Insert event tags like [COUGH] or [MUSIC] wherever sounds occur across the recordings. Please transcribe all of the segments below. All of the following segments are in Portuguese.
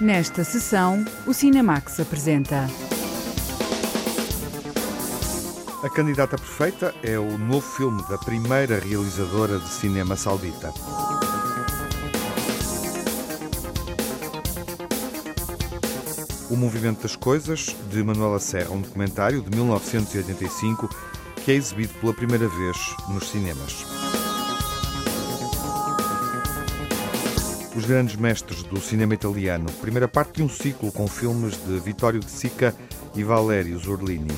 Nesta sessão, o Cinemax apresenta. A Candidata Perfeita é o novo filme da primeira realizadora de cinema saudita. O Movimento das Coisas, de Manuela Serra, um documentário de 1985 que é exibido pela primeira vez nos cinemas. Os Grandes Mestres do Cinema Italiano, primeira parte de um ciclo com filmes de Vittorio De Sica e Valerio Zurlini.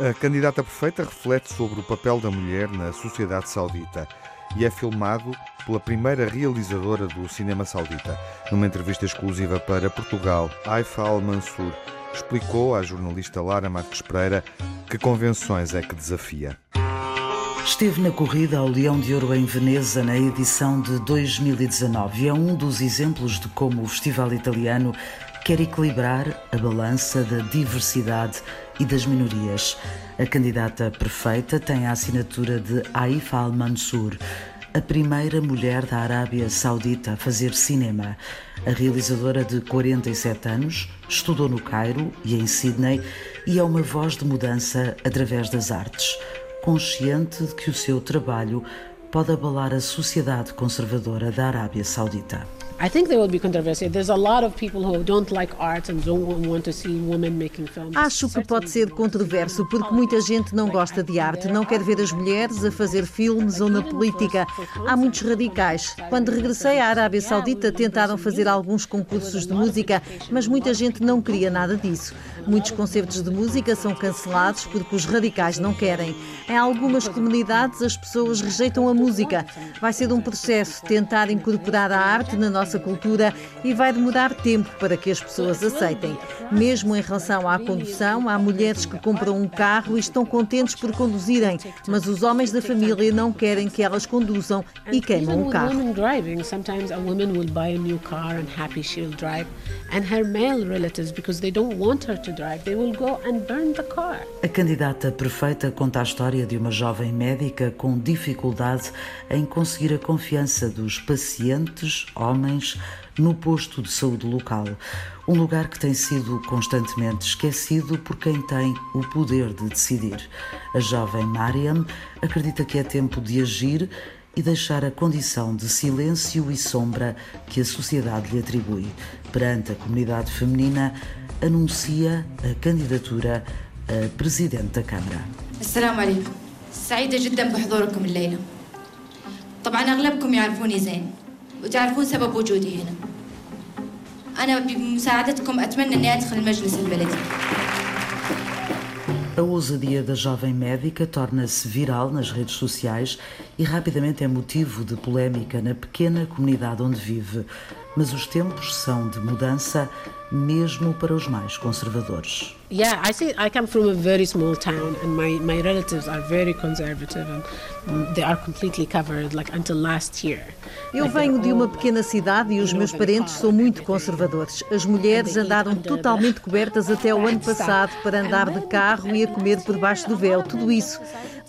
A Candidata Perfeita reflete sobre o papel da mulher na sociedade saudita e é filmado pela primeira realizadora do cinema saudita. Numa entrevista exclusiva para Portugal, Aifa Al-Mansur explicou à jornalista Lara Marques Pereira que convenções é que desafia. Esteve na corrida ao Leão de Ouro em Veneza na edição de 2019 e é um dos exemplos de como o Festival Italiano quer equilibrar a balança da diversidade e das minorias. A candidata perfeita tem a assinatura de Aifa Al-Mansur, a primeira mulher da Arábia Saudita a fazer cinema. A realizadora de 47 anos estudou no Cairo e em Sydney e é uma voz de mudança através das artes, consciente de que o seu trabalho pode abalar a sociedade conservadora da Arábia Saudita. I think there will be controversy. There's a lot of people who don't like art and don't want to see women making films. Acho que pode ser controverso porque muita gente não gosta de arte, não quer ver as mulheres a fazer filmes ou na política. Há muitos radicais. Quando regressei à Arábia Saudita, tentaram fazer alguns concursos de música, mas muita gente não queria nada disso. Muitos concertos de música são cancelados porque os radicais não querem. Em algumas comunidades, as pessoas rejeitam a música. Vai ser um processo tentar incorporar a arte na nossa cultura e vai demorar tempo para que as pessoas aceitem. Mesmo em relação à condução, há mulheres que compram um carro e estão contentes por conduzirem, mas os homens da família não querem que elas conduzam e queimam o carro. And her male relatives, because they don't want her to to drive, they will go and burn the car. A candidata perfeita conta a história de uma jovem médica com dificuldade em conseguir a confiança dos pacientes, homens, no posto de saúde local. Um lugar que tem sido constantemente esquecido por quem tem o poder de decidir. A jovem Mariam acredita que é tempo de agir e deixar a condição de silêncio e sombra que a sociedade lhe atribui. Perante a comunidade feminina, anuncia a candidatura a presidente da Câmara. السلام عليكم سعيدة جدا بحضوركم الليلة طبعا أغلبكم يعرفوني زين وتعرفون سبب وجودي هنا أنا بمساعدتكم أتمنى أني أدخل المجلس البلدي A ousadia da jovem médica torna-se viral nas redes sociais e rapidamente é motivo de polémica na pequena comunidade onde vive. Mas os tempos são de mudança mesmo para os mais conservadores. Yeah, I see. I come from a very small town, and my, my relatives are very conservative, and they are completely covered, like until last year. Eu venho de uma pequena cidade e os meus parentes são muito conservadores. As mulheres andaram totalmente cobertas até o ano [LAUGHS] passado para andar de carro e a comer por baixo do véu, tudo isso.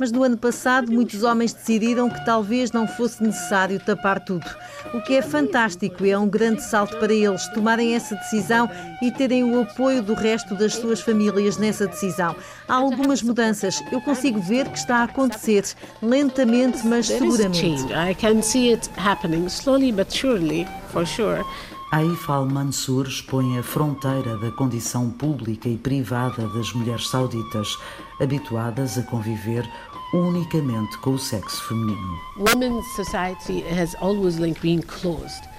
Mas no ano passado, muitos homens decidiram que talvez não fosse necessário tapar tudo. O que é fantástico e é um grande salto para eles tomarem essa decisão e terem o apoio do resto das suas famílias nessa decisão. Há algumas mudanças. Eu consigo ver que está a acontecer, lentamente, mas seguramente. I can see it happening slowly but surely, for sure. Aif al-Mansur expõe a fronteira da condição pública e privada das mulheres sauditas, habituadas a conviver unicamente com o sexo feminino. Women's society has always been closed.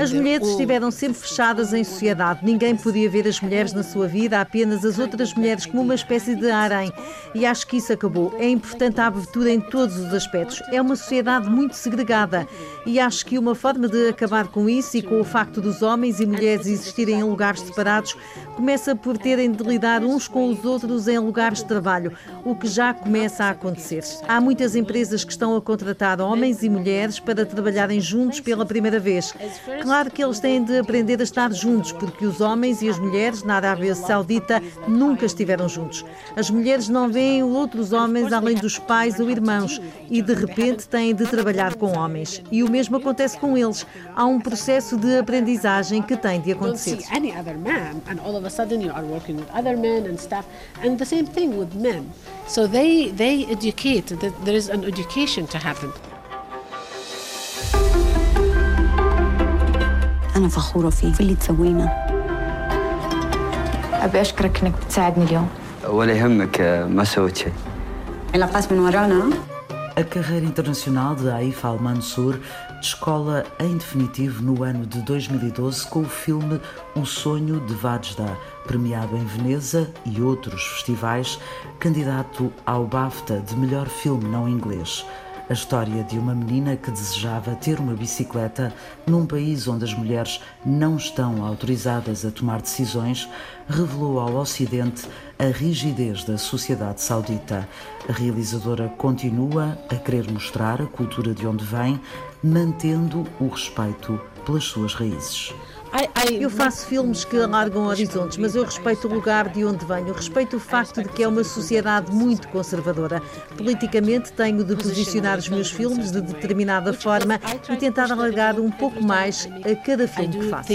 As mulheres estiveram sempre fechadas em sociedade. Ninguém podia ver as mulheres na sua vida, apenas as outras mulheres como uma espécie de harém. E acho que isso acabou. É importante a abertura em todos os aspectos. É uma sociedade muito segregada. E acho que uma forma de acabar com isso e com o facto dos homens e mulheres existirem em lugares separados começa por terem de lidar uns com os outros em lugares de trabalho, o que já começa a acontecer. Há muitas empresas que estão a contratar homens e mulheres para trabalharem juntos pela primeira vez. Claro que eles têm de aprender a estar juntos, porque os homens e as mulheres na Arábia Saudita nunca estiveram juntos. As mulheres não veem outros homens além dos pais ou irmãos e de repente têm de trabalhar com homens. E o mesmo acontece com eles. Há um processo de aprendizagem que tem de acontecer. And the same thing with men. So they, they educate, there is an education to happen. أنا فخورة فيك في اللي تسوينا أبي أشكرك إنك بتساعدني اليوم ولا يهمك ما سويت شيء علاقات من ورانا A carreira internacional de Aif Al-Mansour descola em definitivo no ano de 2012 com o filme O Sonho de Vajda, premiado em Veneza e outros festivais, candidato ao BAFTA de melhor filme não inglês. A história de uma menina que desejava ter uma bicicleta num país onde as mulheres não estão autorizadas a tomar decisões revelou ao Ocidente a rigidez da sociedade saudita. A realizadora continua a querer mostrar a cultura de onde vem, mantendo o respeito pelas suas raízes. Eu faço filmes que alargam horizontes, mas eu respeito o lugar de onde venho. Respeito o facto de que é uma sociedade muito conservadora. Politicamente, tenho de posicionar os meus filmes de determinada forma e tentar alargar um pouco mais a cada filme que faço.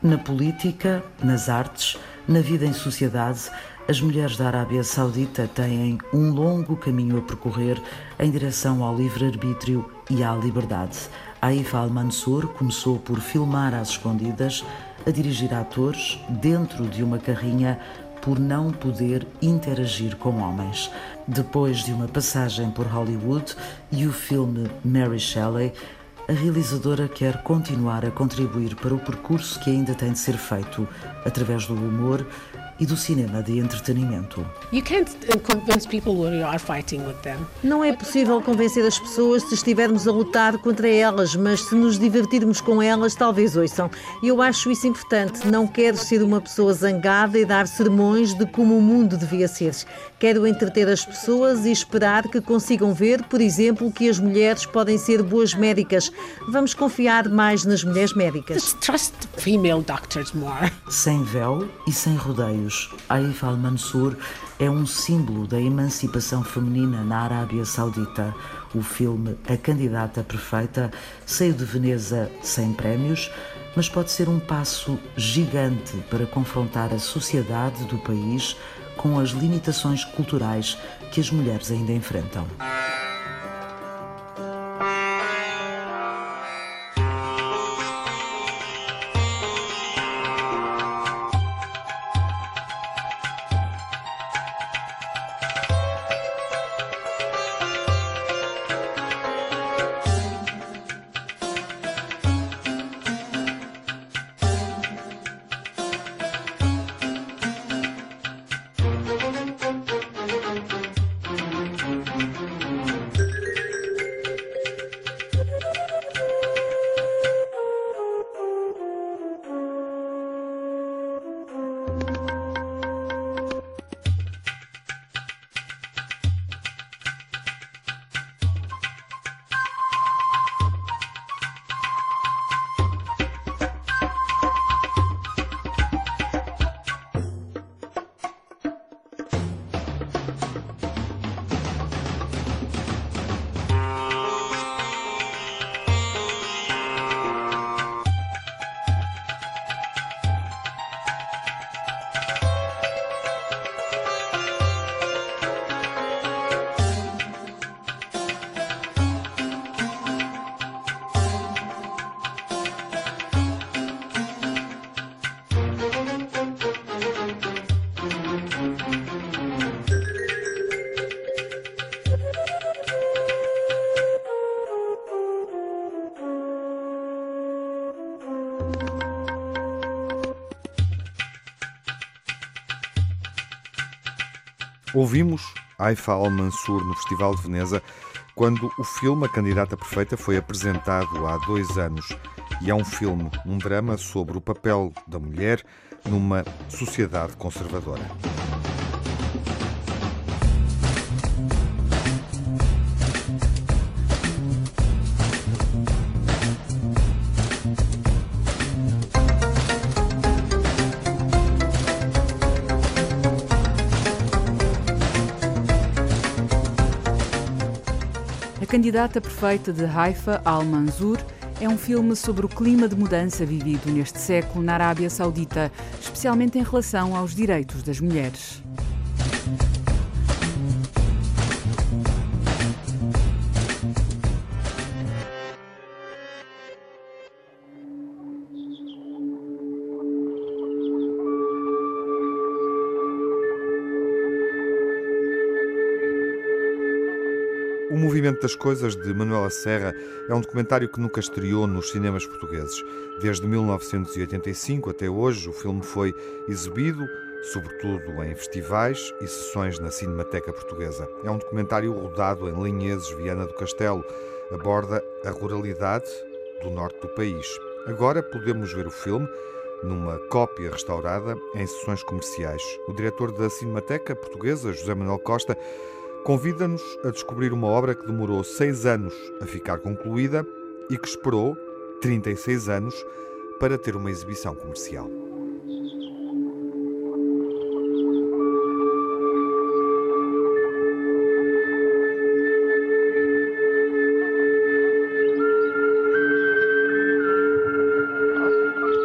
Na política, nas artes, na vida em sociedade, as mulheres da Arábia Saudita têm um longo caminho a percorrer em direção ao livre-arbítrio e à liberdade. Aif Al-Mansour começou por filmar às escondidas, a dirigir atores dentro de uma carrinha por não poder interagir com homens. Depois de uma passagem por Hollywood e o filme Mary Shelley, a realizadora quer continuar a contribuir para o percurso que ainda tem de ser feito através do humor e do cinema de entretenimento. Não é possível convencer as pessoas se estivermos a lutar contra elas, mas se nos divertirmos com elas, talvez ouçam. E eu acho isso importante. Não quero ser uma pessoa zangada e dar sermões de como o mundo devia ser. Quero entreter as pessoas e esperar que consigam ver, por exemplo, que as mulheres podem ser boas médicas. Vamos confiar mais nas mulheres médicas. Trust female doctors more. Sem véu e sem rodeios Aif al-Mansur é um símbolo da emancipação feminina na Arábia Saudita. O filme A Candidata Perfeita saiu de Veneza sem prémios, mas pode ser um passo gigante para confrontar a sociedade do país com as limitações culturais que as mulheres ainda enfrentam. Ouvimos Haifa Al-Mansur no Festival de Veneza quando o filme A Candidata Perfeita foi apresentado há dois anos. E é um filme, um drama sobre o papel da mulher numa sociedade conservadora. Candidata Perfeita de Haifa Al-Manzour é um filme sobre o clima de mudança vivido neste século na Arábia Saudita, especialmente em relação aos direitos das mulheres. O Movimento das Coisas, de Manuela Serra, é um documentário que nunca estreou nos cinemas portugueses. Desde 1985 até hoje, o filme foi exibido, sobretudo em festivais e sessões na Cinemateca Portuguesa. É um documentário rodado em Linheses, Viana do Castelo. Aborda a ruralidade do norte do país. Agora podemos ver o filme numa cópia restaurada em sessões comerciais. O diretor da Cinemateca Portuguesa, José Manuel Costa, convida-nos a descobrir uma obra que demorou seis anos a ficar concluída e que esperou 36 anos para ter uma exibição comercial.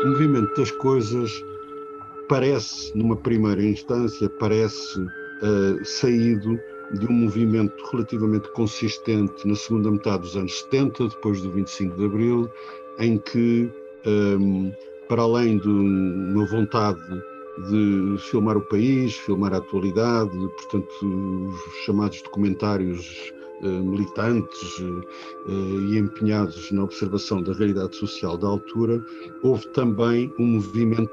O movimento das coisas parece, numa primeira instância, parece uh, saído de um movimento relativamente consistente na segunda metade dos anos 70, depois do 25 de Abril, em que, um, para além de uma vontade de filmar o país, filmar a atualidade, portanto, os chamados documentários uh, militantes uh, e empenhados na observação da realidade social da altura, houve também um movimento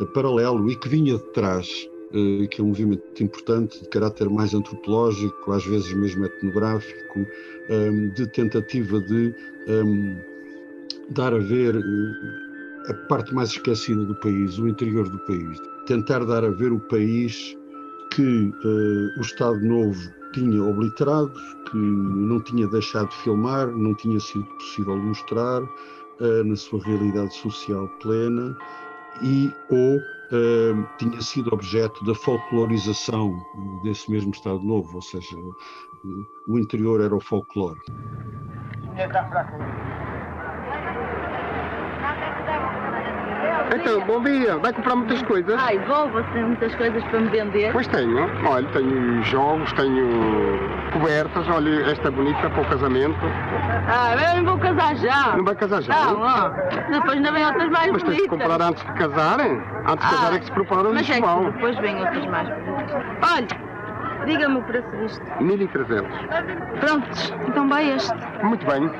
uh, paralelo e que vinha de trás eh, que é um movimento importante, de caráter mais antropológico, às vezes mesmo etnográfico, ehm, de tentativa de ehm, dar a ver eh, a parte mais esquecida do país, o interior do país. Tentar dar a ver o país que eh, o Estado Novo tinha obliterado, que não tinha deixado de filmar, não tinha sido possível mostrar na sua realidade social plena e ou uh, tinha sido objeto da folclorização desse mesmo Estado Novo, ou seja, o interior era o folclore. Então, bom dia. Vai comprar muitas coisas? Ai, vou. Você tem muitas coisas para me vender? Pois tenho. Olha, tenho jogos, tenho cobertas. Olha, esta bonita para o casamento. Ah, eu não vou casar já. Não vai casar já? Não, ó. Depois ainda vem outras mais Mas bonitas. tens de comprar antes de casarem. Antes de Ah, casar é que se prepara o Mas é que depois vêm outras mais bonitas. Olha, diga-me o preço disto. 1300. Prontos, então vai este. Muito bem.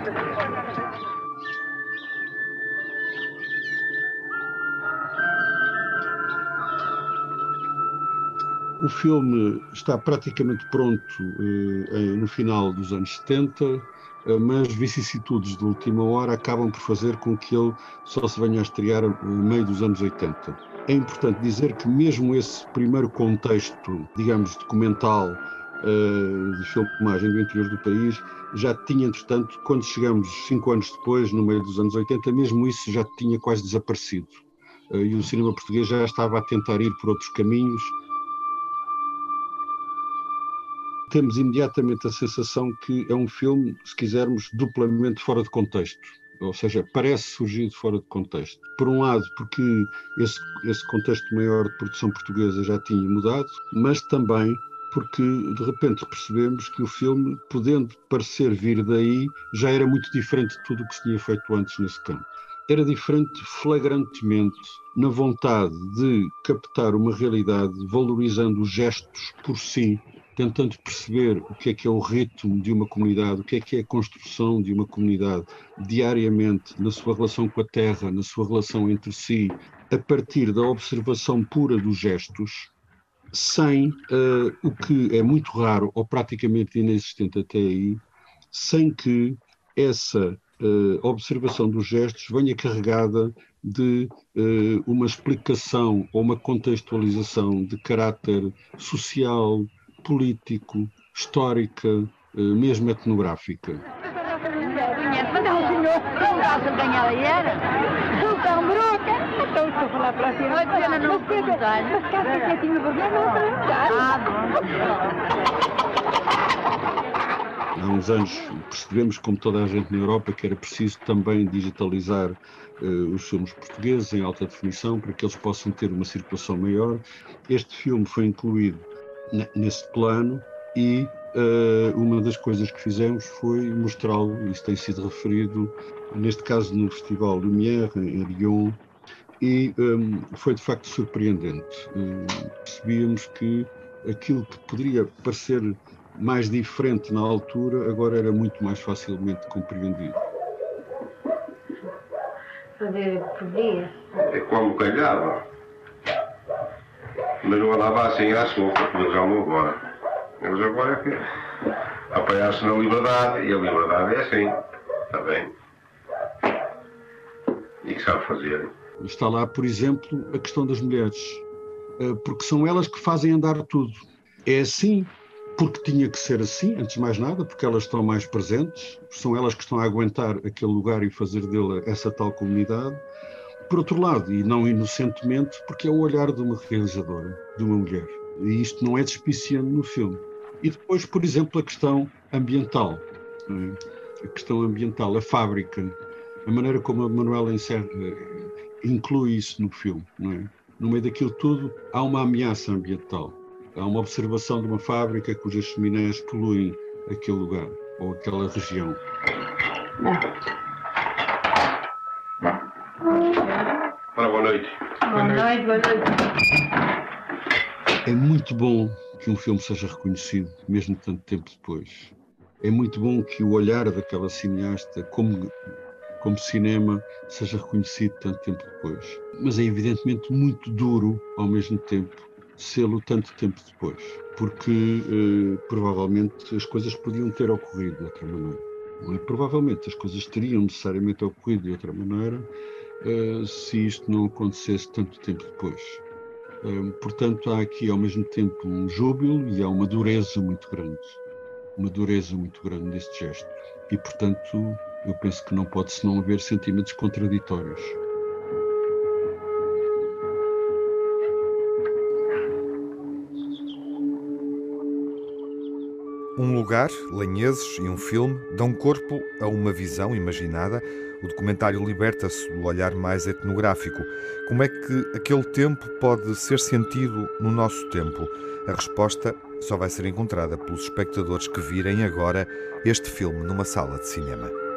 O filme está praticamente pronto eh, no final dos anos 70, eh, mas vicissitudes de última hora acabam por fazer com que ele só se venha a estrear no meio dos anos 80. É importante dizer que mesmo esse primeiro contexto, digamos, documental eh, de filmagem do interior do país, já tinha, entretanto, quando chegamos cinco anos depois, no meio dos anos 80, mesmo isso já tinha quase desaparecido. E o cinema português já estava a tentar ir por outros caminhos, temos imediatamente a sensação que é um filme, se quisermos, duplamente fora de contexto. Ou seja, parece surgir fora de contexto. Por um lado, porque esse, esse contexto maior de produção portuguesa já tinha mudado, mas também porque de repente percebemos que o filme, podendo parecer vir daí, já era muito diferente de tudo o que se tinha feito antes nesse campo. Era diferente flagrantemente na vontade de captar uma realidade valorizando os gestos por si, tentando perceber o que é que é o ritmo de uma comunidade, o que é que é a construção de uma comunidade diariamente na sua relação com a terra, na sua relação entre si, a partir da observação pura dos gestos, sem uh, o que é muito raro ou praticamente inexistente até aí, sem que essa uh, observação dos gestos venha carregada de uh, uma explicação ou uma contextualização de caráter social, político, histórica, mesmo etnográfica. Há uns anos percebemos, como toda a gente na Europa, que era preciso também digitalizar uh, os filmes portugueses em alta definição para que eles possam ter uma circulação maior. Este filme foi incluído nesse plano e uh, uma das coisas que fizemos foi mostrá-lo, isso tem sido referido, neste caso no Festival Lumière, em Lyon, e um, foi de facto surpreendente. Um, percebíamos que aquilo que poderia parecer mais diferente na altura, agora era muito mais facilmente compreendido. Fazer podia. É como calhava. Mas não andava assim à sopa, mas já não agora. Mas agora é que apoiar-se na liberdade, e a liberdade é assim. Está bem? E que sabe fazer. Está lá, por exemplo, a questão das mulheres, eh, porque são elas que fazem andar tudo. É assim porque tinha que ser assim, antes de mais nada, porque elas estão mais presentes, são elas que estão a aguentar aquele lugar e fazer dele essa tal comunidade. Por outro lado, e não inocentemente, porque é o olhar de uma realizadora, de uma mulher. E isto não é despiciando no filme. E depois, por exemplo, a questão ambiental. É? A questão ambiental, a fábrica, a maneira como a Manuela encerra, inclui isso no filme. Não é? No meio daquilo tudo, há uma ameaça ambiental Há uma observação de uma fábrica cujas chaminés poluem aquele lugar ou aquela região. Para noite. Boa noite, boa noite. É muito bom que um filme seja reconhecido, mesmo tanto tempo depois. É muito bom que o olhar daquela cineasta, como, como cinema, seja reconhecido tanto tempo depois. Mas é evidentemente muito duro, ao mesmo tempo, sê-lo tanto tempo depois, porque eh, provavelmente as coisas podiam ter ocorrido de outra maneira. Não é? Provavelmente as coisas teriam necessariamente ocorrido de outra maneira eh, se isto não acontecesse tanto tempo depois. Eh, portanto, há aqui ao mesmo tempo um júbilo e há uma dureza muito grande. Uma dureza muito grande neste gesto. E, portanto, eu penso que não pode senão haver sentimentos contraditórios. Um lugar, Lanheses e um filme dão corpo a uma visão imaginada. O documentário liberta-se do olhar mais etnográfico. Como é que aquele tempo pode ser sentido no nosso tempo? A resposta só vai ser encontrada pelos espectadores que virem agora este filme numa sala de cinema.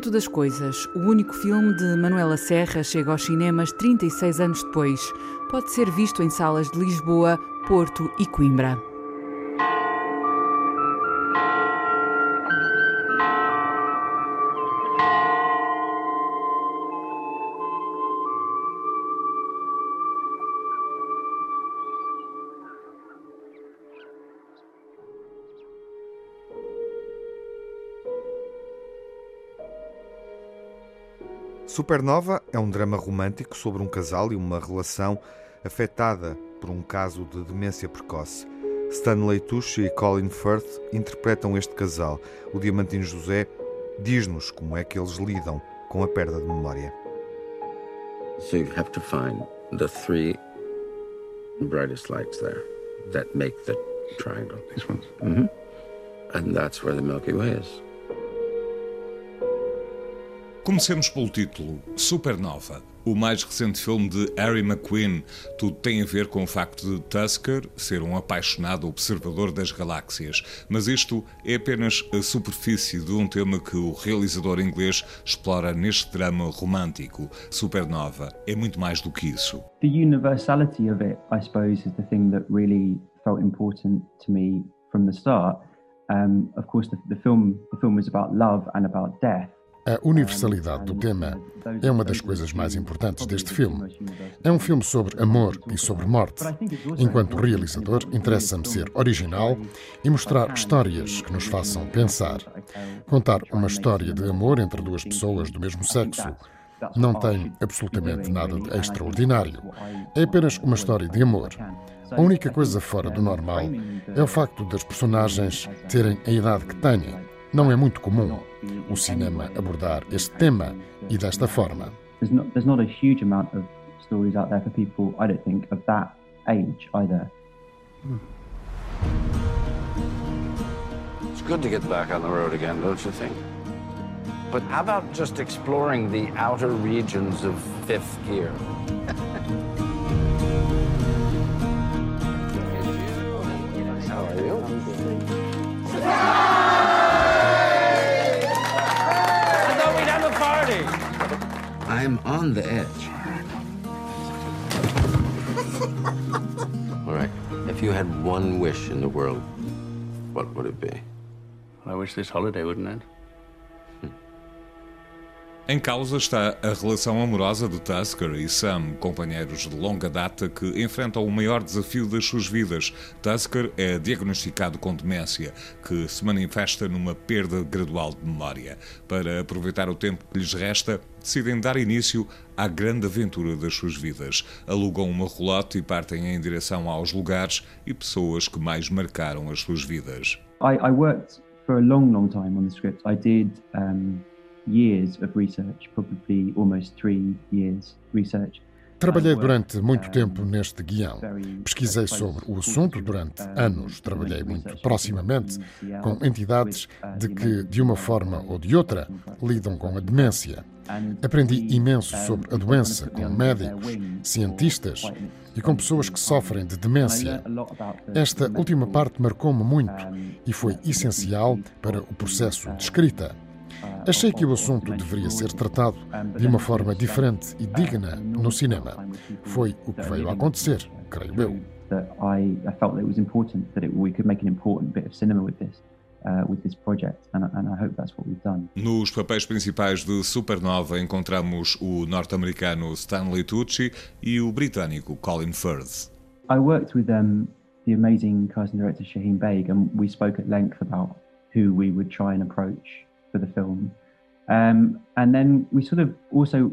Movimento das Coisas, o único filme de Manuela Serra, chega aos cinemas 36 anos depois. Pode ser visto em salas de Lisboa, Porto e Coimbra. Supernova é um drama romântico sobre um casal e uma relação afetada por um caso de demência precoce. Stanley Tucci e Colin Firth interpretam este casal. O Diamantino José diz-nos como é que eles lidam com a perda de memória. So you have to find the three brightest lights there that make the triangle. These ones. Mm -hmm. And that's where the Milky Way is. Comecemos pelo título Supernova, o mais recente filme de Harry McQueen. Tudo tem a ver com o facto de Tusker ser um apaixonado observador das galáxias, mas isto é apenas a superfície de um tema que o realizador inglês explora neste drama romântico. Supernova é muito mais do que isso. The universality of it, I suppose, is the thing that really felt important to me from the start. Um, of course, the, the film the film was about love and about death. A universalidade do tema é uma das coisas mais importantes deste filme. É um filme sobre amor e sobre morte. Enquanto realizador, interessa-me ser original e mostrar histórias que nos façam pensar. Contar uma história de amor entre duas pessoas do mesmo sexo não tem absolutamente nada de extraordinário. É apenas uma história de amor. A única coisa fora do normal é o facto das personagens terem a idade que têm. Não é muito comum o cinema abordar este tema e desta forma. There's not, there's not a huge amount of stories out there for people, I don't think, of that age either. It's good to get back on the road again, don't you think? But how about just exploring the outer regions of fifth gear? [LAUGHS] How are you? [LAUGHS] party. I'm on the edge. All right. If you had one wish in the world, what would it be? I wish this holiday wouldn't end. Em causa está a relação amorosa de Tusker e Sam, companheiros de longa data que enfrentam o maior desafio das suas vidas. Tusker é diagnosticado com demência, que se manifesta numa perda gradual de memória. Para aproveitar o tempo que lhes resta, decidem dar início à grande aventura das suas vidas. Alugam uma rolote e partem em direção aos lugares e pessoas que mais marcaram as suas vidas. I, I worked for a long, long time on the script. I did um, years of research, probably almost three years research. Trabalhei durante muito tempo neste guião. Pesquisei sobre o assunto durante anos. Trabalhei muito proximamente com entidades de que, de uma forma ou de outra, lidam com a demência. Aprendi imenso sobre a doença com médicos, cientistas e com pessoas que sofrem de demência. Esta última parte marcou-me muito e foi essencial para o processo de escrita. Achei que o assunto deveria ser tratado de uma forma diferente e digna no cinema. Foi o que veio a acontecer, creio eu. I, I felt that it was important that it, we could make an important bit of cinema with this. Uh, with this project, and, and I hope that's what we've done. Nos papéis principais de Supernova encontramos o norte-americano Stanley Tucci e o britânico Colin Firth. I worked with um, the amazing casting director Shaheen Baig, and we spoke at length about who we would try and approach for the film. And then we sort of also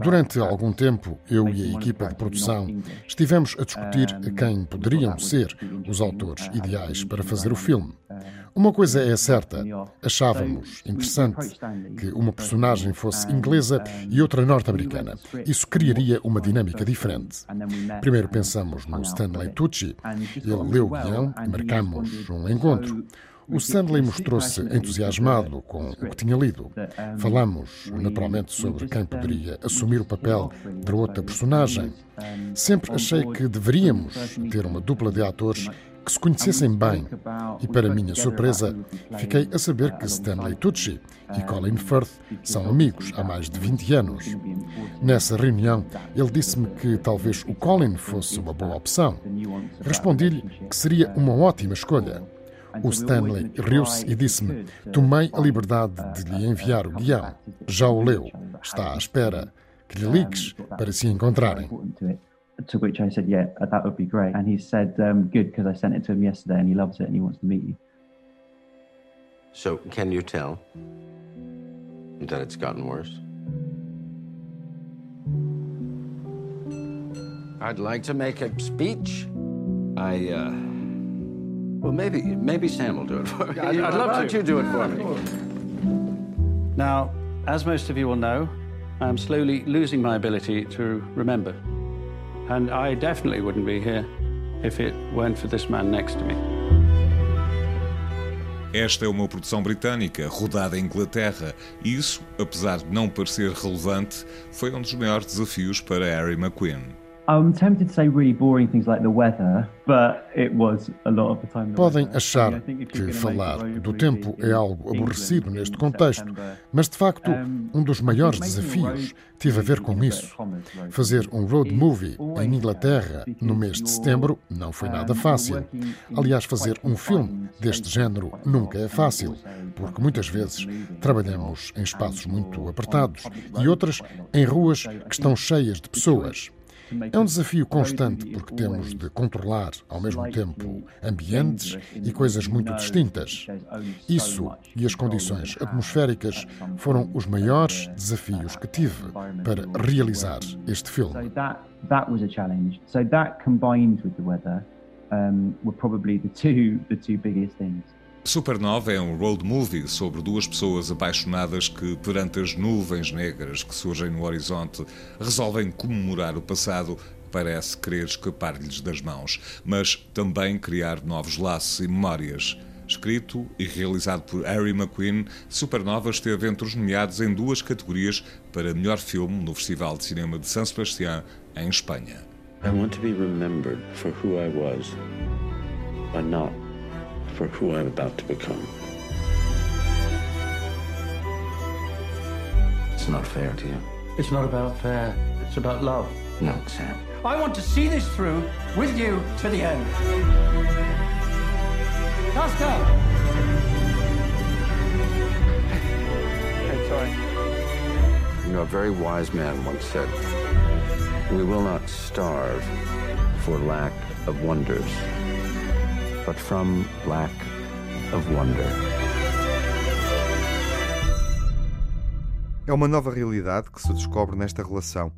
Durante algum tempo, eu e a equipa de produção estivemos a discutir quem poderiam ser os autores ideais para fazer o filme. Uma coisa é certa, achávamos interessante que uma personagem fosse inglesa e outra norte-americana. Isso criaria uma dinâmica diferente. Primeiro pensamos no Stanley Tucci. Ele leu o guião e marcamos um encontro. O Stanley mostrou-se entusiasmado com o que tinha lido. Falamos, naturalmente, sobre quem poderia assumir o papel de outra personagem. Sempre achei que deveríamos ter uma dupla de atores que se conhecessem bem. E, para minha surpresa, fiquei a saber que Stanley Tucci e Colin Firth são amigos há mais de 20 anos. Nessa reunião, ele disse-me que talvez o Colin fosse uma boa opção. Respondi-lhe que seria uma ótima escolha. O Stanley riu-se e disse-me: uh, Tomei a liberdade uh, de lhe uh, enviar o guião. Já o leu. Está à espera que lhe ligues um, para se encontrarem. To which I said, yeah, that would be great. And he said, um, good, because I sent it to him yesterday and he loves it and he wants to meet you. So, can you tell that it's gotten worse? I'd like to make a speech. I, uh, well, maybe maybe Sam will do it for me. I'd, I'd love to. you do it for me? Now, as most of you will know, I am slowly losing my ability to remember. And I definitely wouldn't be here if it weren't for this man next to me. Esta é uma produção britânica, rodada em Inglaterra, e isso, apesar de não parecer relevante, foi um dos maiores desafios para Harry McQueen. Podem achar que falar do tempo é algo aborrecido neste contexto, mas de facto, um dos maiores desafios teve a ver com isso. Fazer um road movie em Inglaterra no mês de setembro não foi nada fácil. Aliás, fazer um filme deste género nunca é fácil, porque muitas vezes trabalhamos em espaços muito apertados e outras em ruas que estão cheias de pessoas. É um desafio constante porque temos de controlar ao mesmo tempo ambientes e coisas muito distintas. Isso e as condições atmosféricas foram os maiores desafios que tive para realizar este filme. Um, were probably the two the two biggest things. Supernova é um road movie sobre duas pessoas apaixonadas que, perante as nuvens negras que surgem no horizonte, resolvem comemorar o passado parece querer escapar-lhes das mãos, mas também criar novos laços e memórias. Escrito e realizado por Harry McQueen, Supernova esteve entre os nomeados em duas categorias para melhor filme no Festival de Cinema de San Sebastián, em Espanha. I want to be remembered for who I was, but not for who I'm about to become. It's not fair to you. It's not about fair. It's about love. No, Sam. I want to see this through with you to the end. Costa! I'm sorry. You know, a very wise man once said, We will not starve for lack of wonders but from lack of wonder. É uma nova realidade que se descobre nesta relação.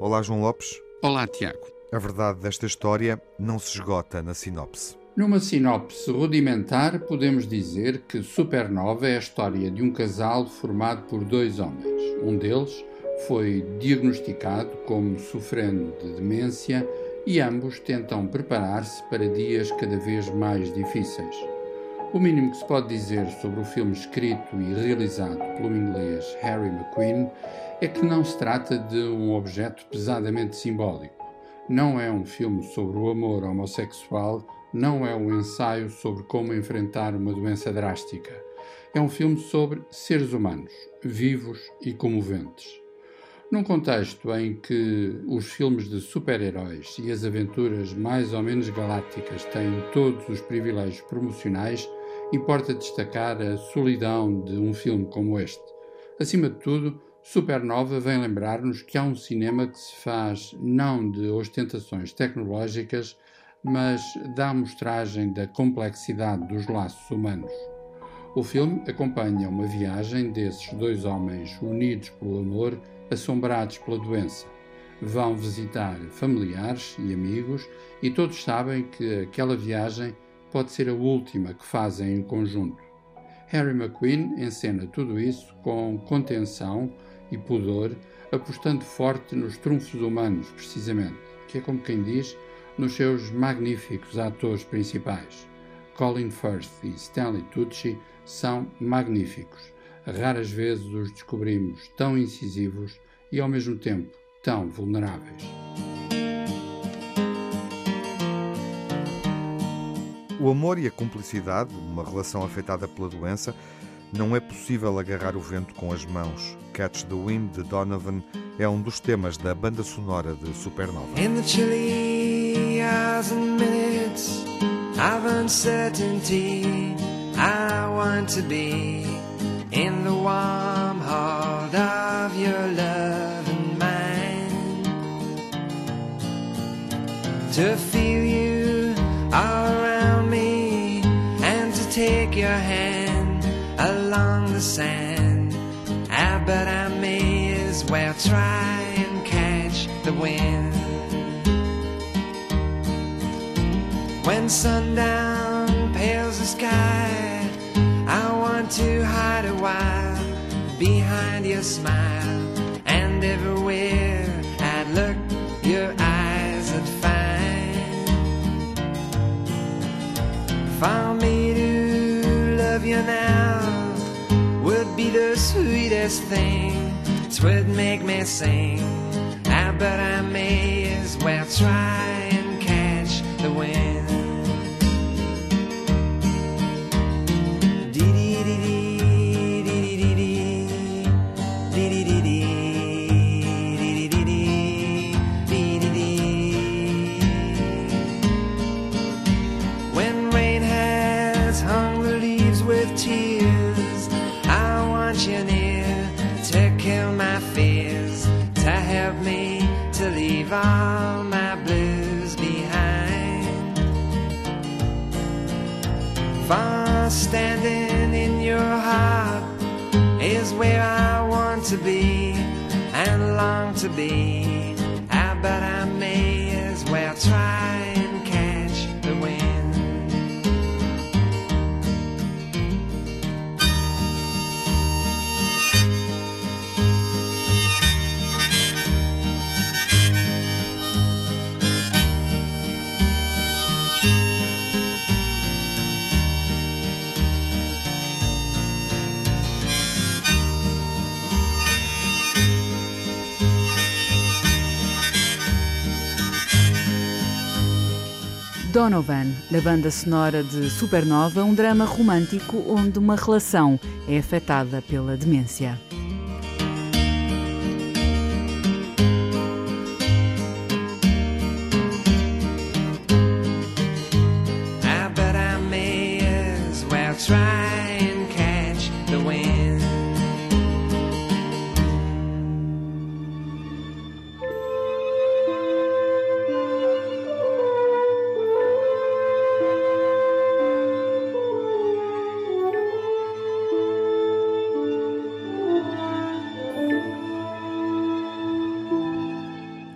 Olá, João Lopes. Olá, Tiago. A verdade desta história não se esgota na sinopse. Numa sinopse rudimentar, podemos dizer que Supernova é a história de um casal formado por dois homens. Um deles foi diagnosticado como sofrendo de demência e ambos tentam preparar-se para dias cada vez mais difíceis. O mínimo que se pode dizer sobre o filme escrito e realizado pelo inglês Harry McQueen é que não se trata de um objeto pesadamente simbólico. Não é um filme sobre o amor homossexual, não é um ensaio sobre como enfrentar uma doença drástica. É um filme sobre seres humanos, vivos e comoventes. Num contexto em que os filmes de super-heróis e as aventuras mais ou menos galácticas têm todos os privilégios promocionais, importa destacar a solidão de um filme como este. Acima de tudo, Supernova vem lembrar-nos que há um cinema que se faz não de ostentações tecnológicas, mas da amostragem da complexidade dos laços humanos. O filme acompanha uma viagem desses dois homens unidos pelo amor assombrados pela doença. Vão visitar familiares e amigos e todos sabem que aquela viagem pode ser a última que fazem em conjunto. Harry McQueen encena tudo isso com contenção e pudor, apostando forte nos trunfos humanos, precisamente, que é como quem diz, nos seus magníficos atores principais. Colin Firth e Stanley Tucci são magníficos. Raras vezes os descobrimos tão incisivos e ao mesmo tempo tão vulneráveis. O amor e a cumplicidade, uma relação afetada pela doença, não é possível agarrar o vento com as mãos. Catch the Wind de Donovan é um dos temas da banda sonora de Supernova. In the chilly hours and minutes of uncertainty, I want to be in the warm heart of your loving mind. to feel you all around me and to take your hand along the sand. Ah, but I may as well try and catch the wind. When sundown want to hide a while behind your smile, and everywhere I'd look, your eyes would find. For me to love you now would be the sweetest thing. Twould make me sing. Ah, but I may as where try be. Donovan, na banda sonora de Supernova, um drama romântico onde uma relação é afetada pela demência.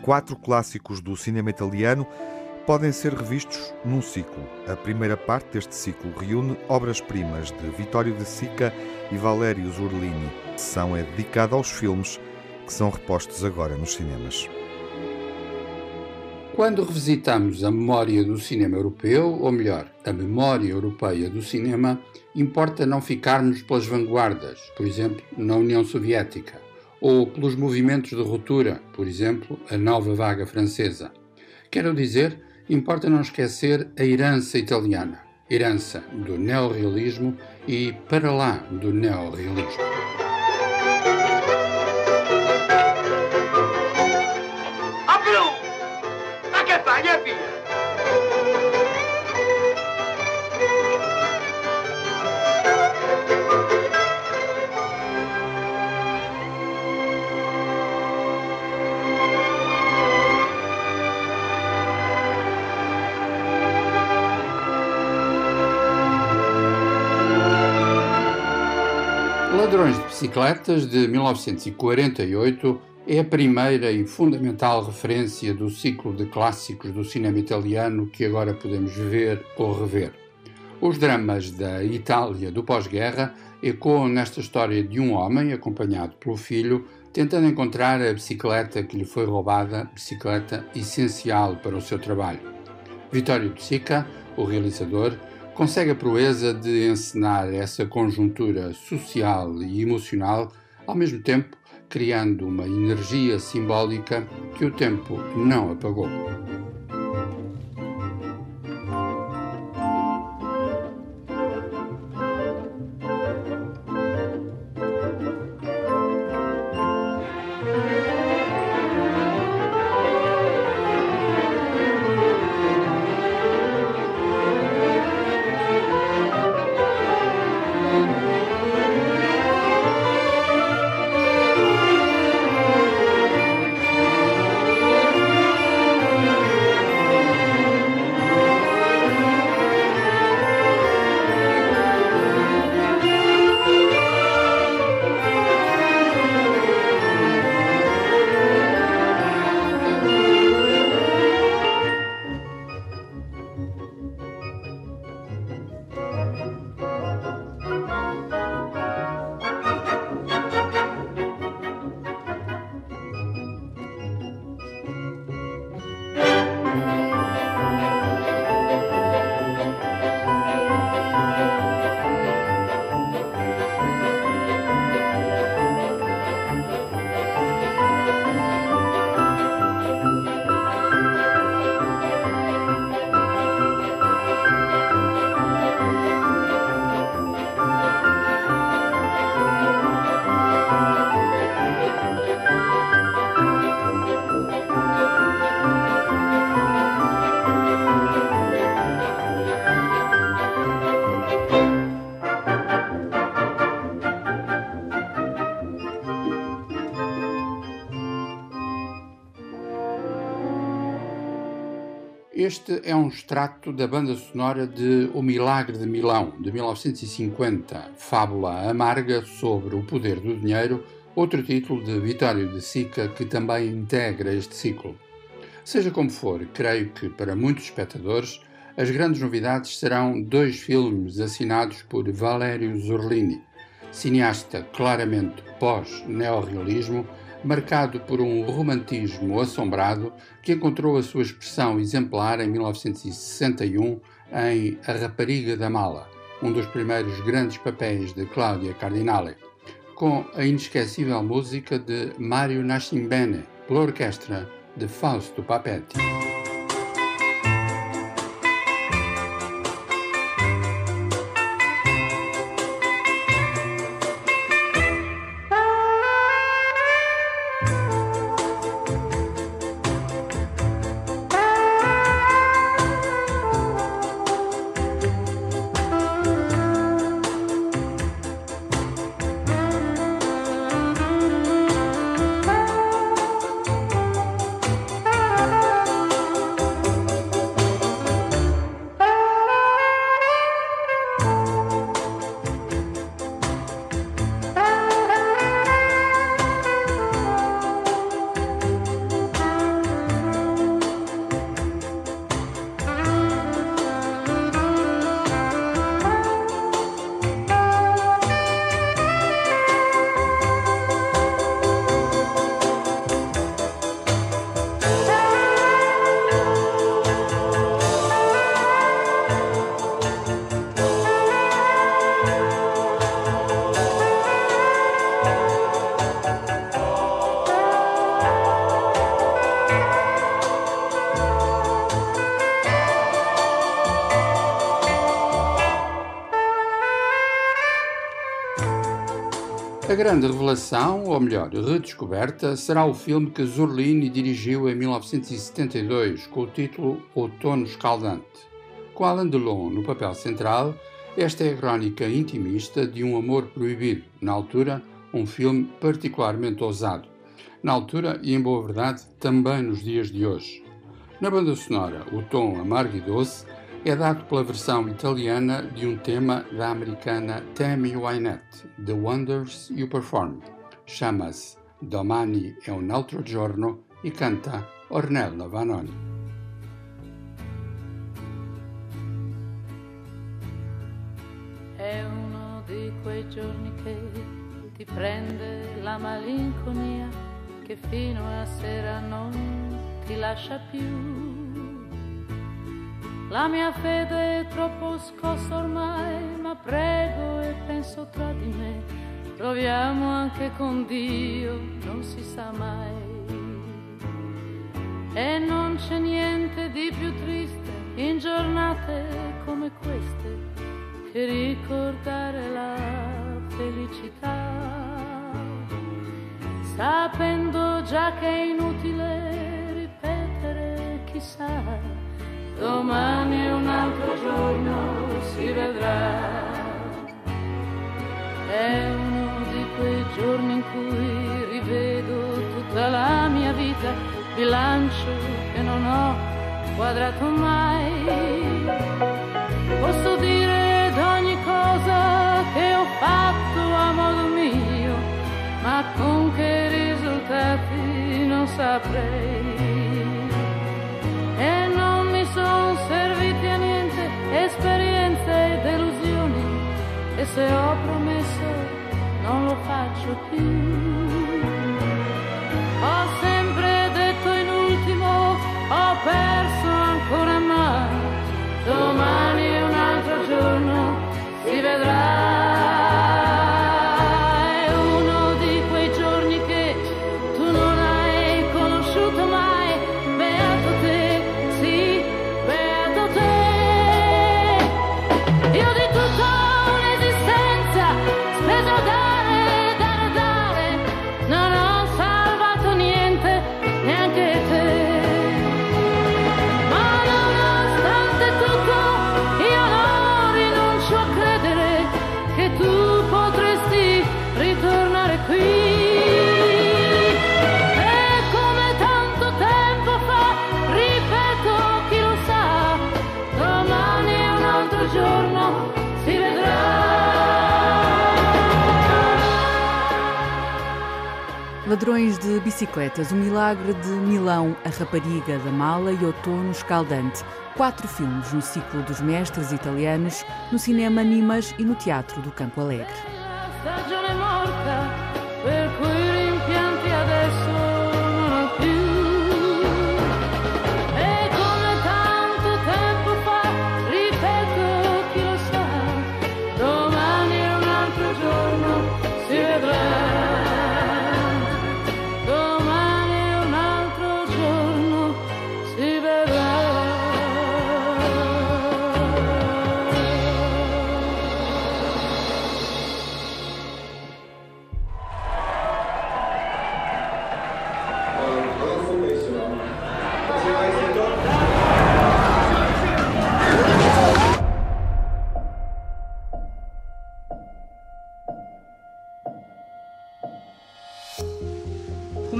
Quatro clássicos do cinema italiano podem ser revistos num ciclo. A primeira parte deste ciclo reúne obras-primas de Vittorio De Sica e Valerio Zurlini. A sessão é dedicada aos filmes que são repostos agora nos cinemas. Quando revisitamos a memória do cinema europeu, ou melhor, a memória europeia do cinema, importa não ficarmos pelas vanguardas, por exemplo, na União Soviética, ou pelos movimentos de ruptura, por exemplo, a nova vaga francesa. Quero dizer, importa não esquecer a herança italiana, herança do neorrealismo e para lá do neorrealismo. Bicicletas, de 1948, é a primeira e fundamental referência do ciclo de clássicos do cinema italiano que agora podemos ver ou rever. Os dramas da Itália do pós-guerra ecoam nesta história de um homem, acompanhado pelo filho, tentando encontrar a bicicleta que lhe foi roubada, bicicleta essencial para o seu trabalho. Vittorio De Sica, o realizador, consegue a proeza de encenar essa conjuntura social e emocional, ao mesmo tempo criando uma energia simbólica que o tempo não apagou. Este é um extrato da banda sonora de O Milagre de Milão, de 1950, fábula amarga sobre o poder do dinheiro, outro título de Vitório de Sica que também integra este ciclo. Seja como for, creio que para muitos espectadores as grandes novidades serão dois filmes assinados por Valério Zurlini, cineasta claramente pós-neorrealismo marcado por um romantismo assombrado que encontrou a sua expressão exemplar em 1961 em A Rapariga da Mala, um dos primeiros grandes papéis de Cláudia Cardinale, com a inesquecível música de Mario Nascimbene, pela orquestra de Fausto Papetti. Grande revelação, ou melhor, redescoberta, será o filme que Zurlini dirigiu em 1972 com o título Outono Escaldante. Com Alain Delon no papel central, esta é a crónica intimista de um amor proibido, na altura, um filme particularmente ousado. Na altura, e em boa verdade, também nos dias de hoje. Na banda sonora, o tom amargo e doce é dado pela versão italiana de um tema da americana Tammy Wynette, The Wonders You Perform. Chama-se Domani è un altro giorno e canta Ornella Vanoni. È uno di quei giorni che ti prende la malinconia che fino a sera non ti lascia più la mia fede è troppo scossa ormai, ma prego e penso tra di me. Proviamo anche con Dio, non si sa mai. E non c'è niente di più triste in giornate come queste che ricordare la felicità. Sapendo già che è inutile ripetere chissà domani un altro giorno, si vedrà. È uno di quei giorni in cui rivedo tutta la mia vita, bilancio che non ho quadrato mai. Posso dire d'ogni cosa che ho fatto a modo mio, ma con che risultati non saprei non serviti a niente, esperienze e delusioni, e se ho promesso non lo faccio più. Ho sempre detto in ultimo, ho perso bicicletas, O Milagre de Milão, A Rapariga da Mala e Outono Escaldante. Quatro filmes no ciclo dos mestres italianos, no cinema Nimas e no Teatro do Campo Alegre.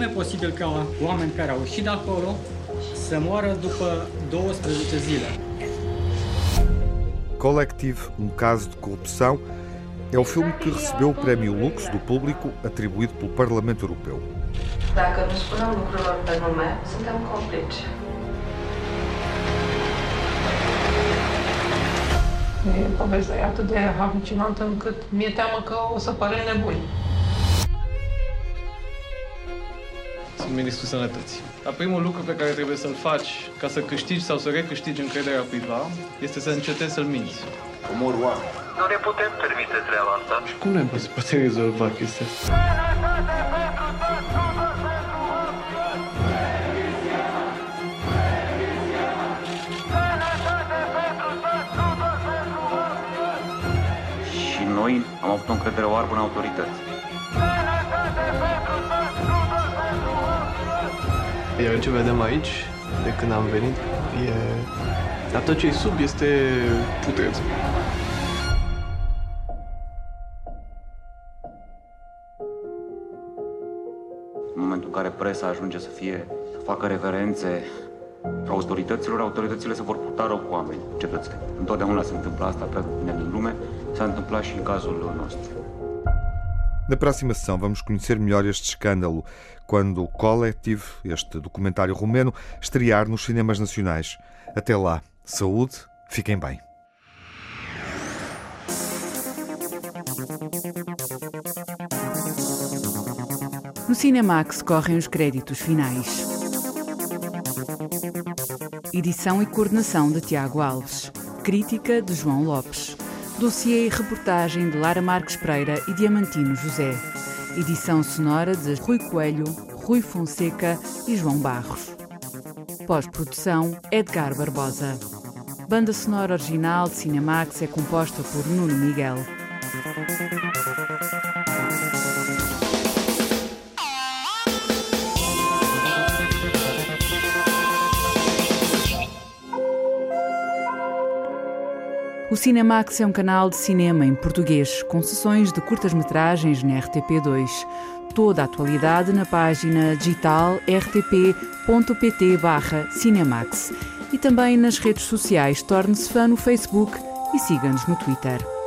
Posibil ca oameni care au ieșit de acolo să moară după 12 zile. Colective, um caso de corrupção, é o filme que recebeu o Prémio Lux do público atribuído pelo Parlamento Europeu. Dacă nu spunem lucrurilor pe nume, suntem complici. Povestea e atât de halucinantă încât mi-e teamă că o să parem nebuni. Ministrul sănătății. Dar primul lucru pe care trebuie să-l faci ca să câștigi sau să recâștigi încrederea cuiva este să încetezi să-l minți. Omor oameni. Nu ne putem permite treaba asta. Și cum ne poate rezolva chestia asta? Și noi am avut o încredere oarbă în autorități. Iar ce vedem aici, de când am venit, e... Dar tot ce e sub este putreț. În momentul în care presa ajunge să fie, să facă referențe autorităților, autoritățile se vor puta rău cu oameni, cetățeni. Întotdeauna se întâmplă asta bine din lume, s-a întâmplat și în cazul nostru. Na próxima sessão vamos conhecer melhor este escândalo, quando o Collective, este documentário romeno, estrear nos cinemas nacionais. Até lá, saúde, fiquem bem. No Cinemax correm os créditos finais. Edição e coordenação de Tiago Alves. Crítica de João Lopes. Dossiê e reportagem de Lara Marques Pereira e Diamantino José. Edição sonora de Rui Coelho, Rui Fonseca e João Barros. Pós-produção Edgar Barbosa. Banda sonora original de Cinemax é composta por Nuno Miguel. O Cinemax é um canal de cinema em português, com sessões de curtas-metragens na RTP2. Toda a atualidade na página digital rtp.pt/cinemax e também nas redes sociais. Torne-se fã no Facebook e siga-nos no Twitter.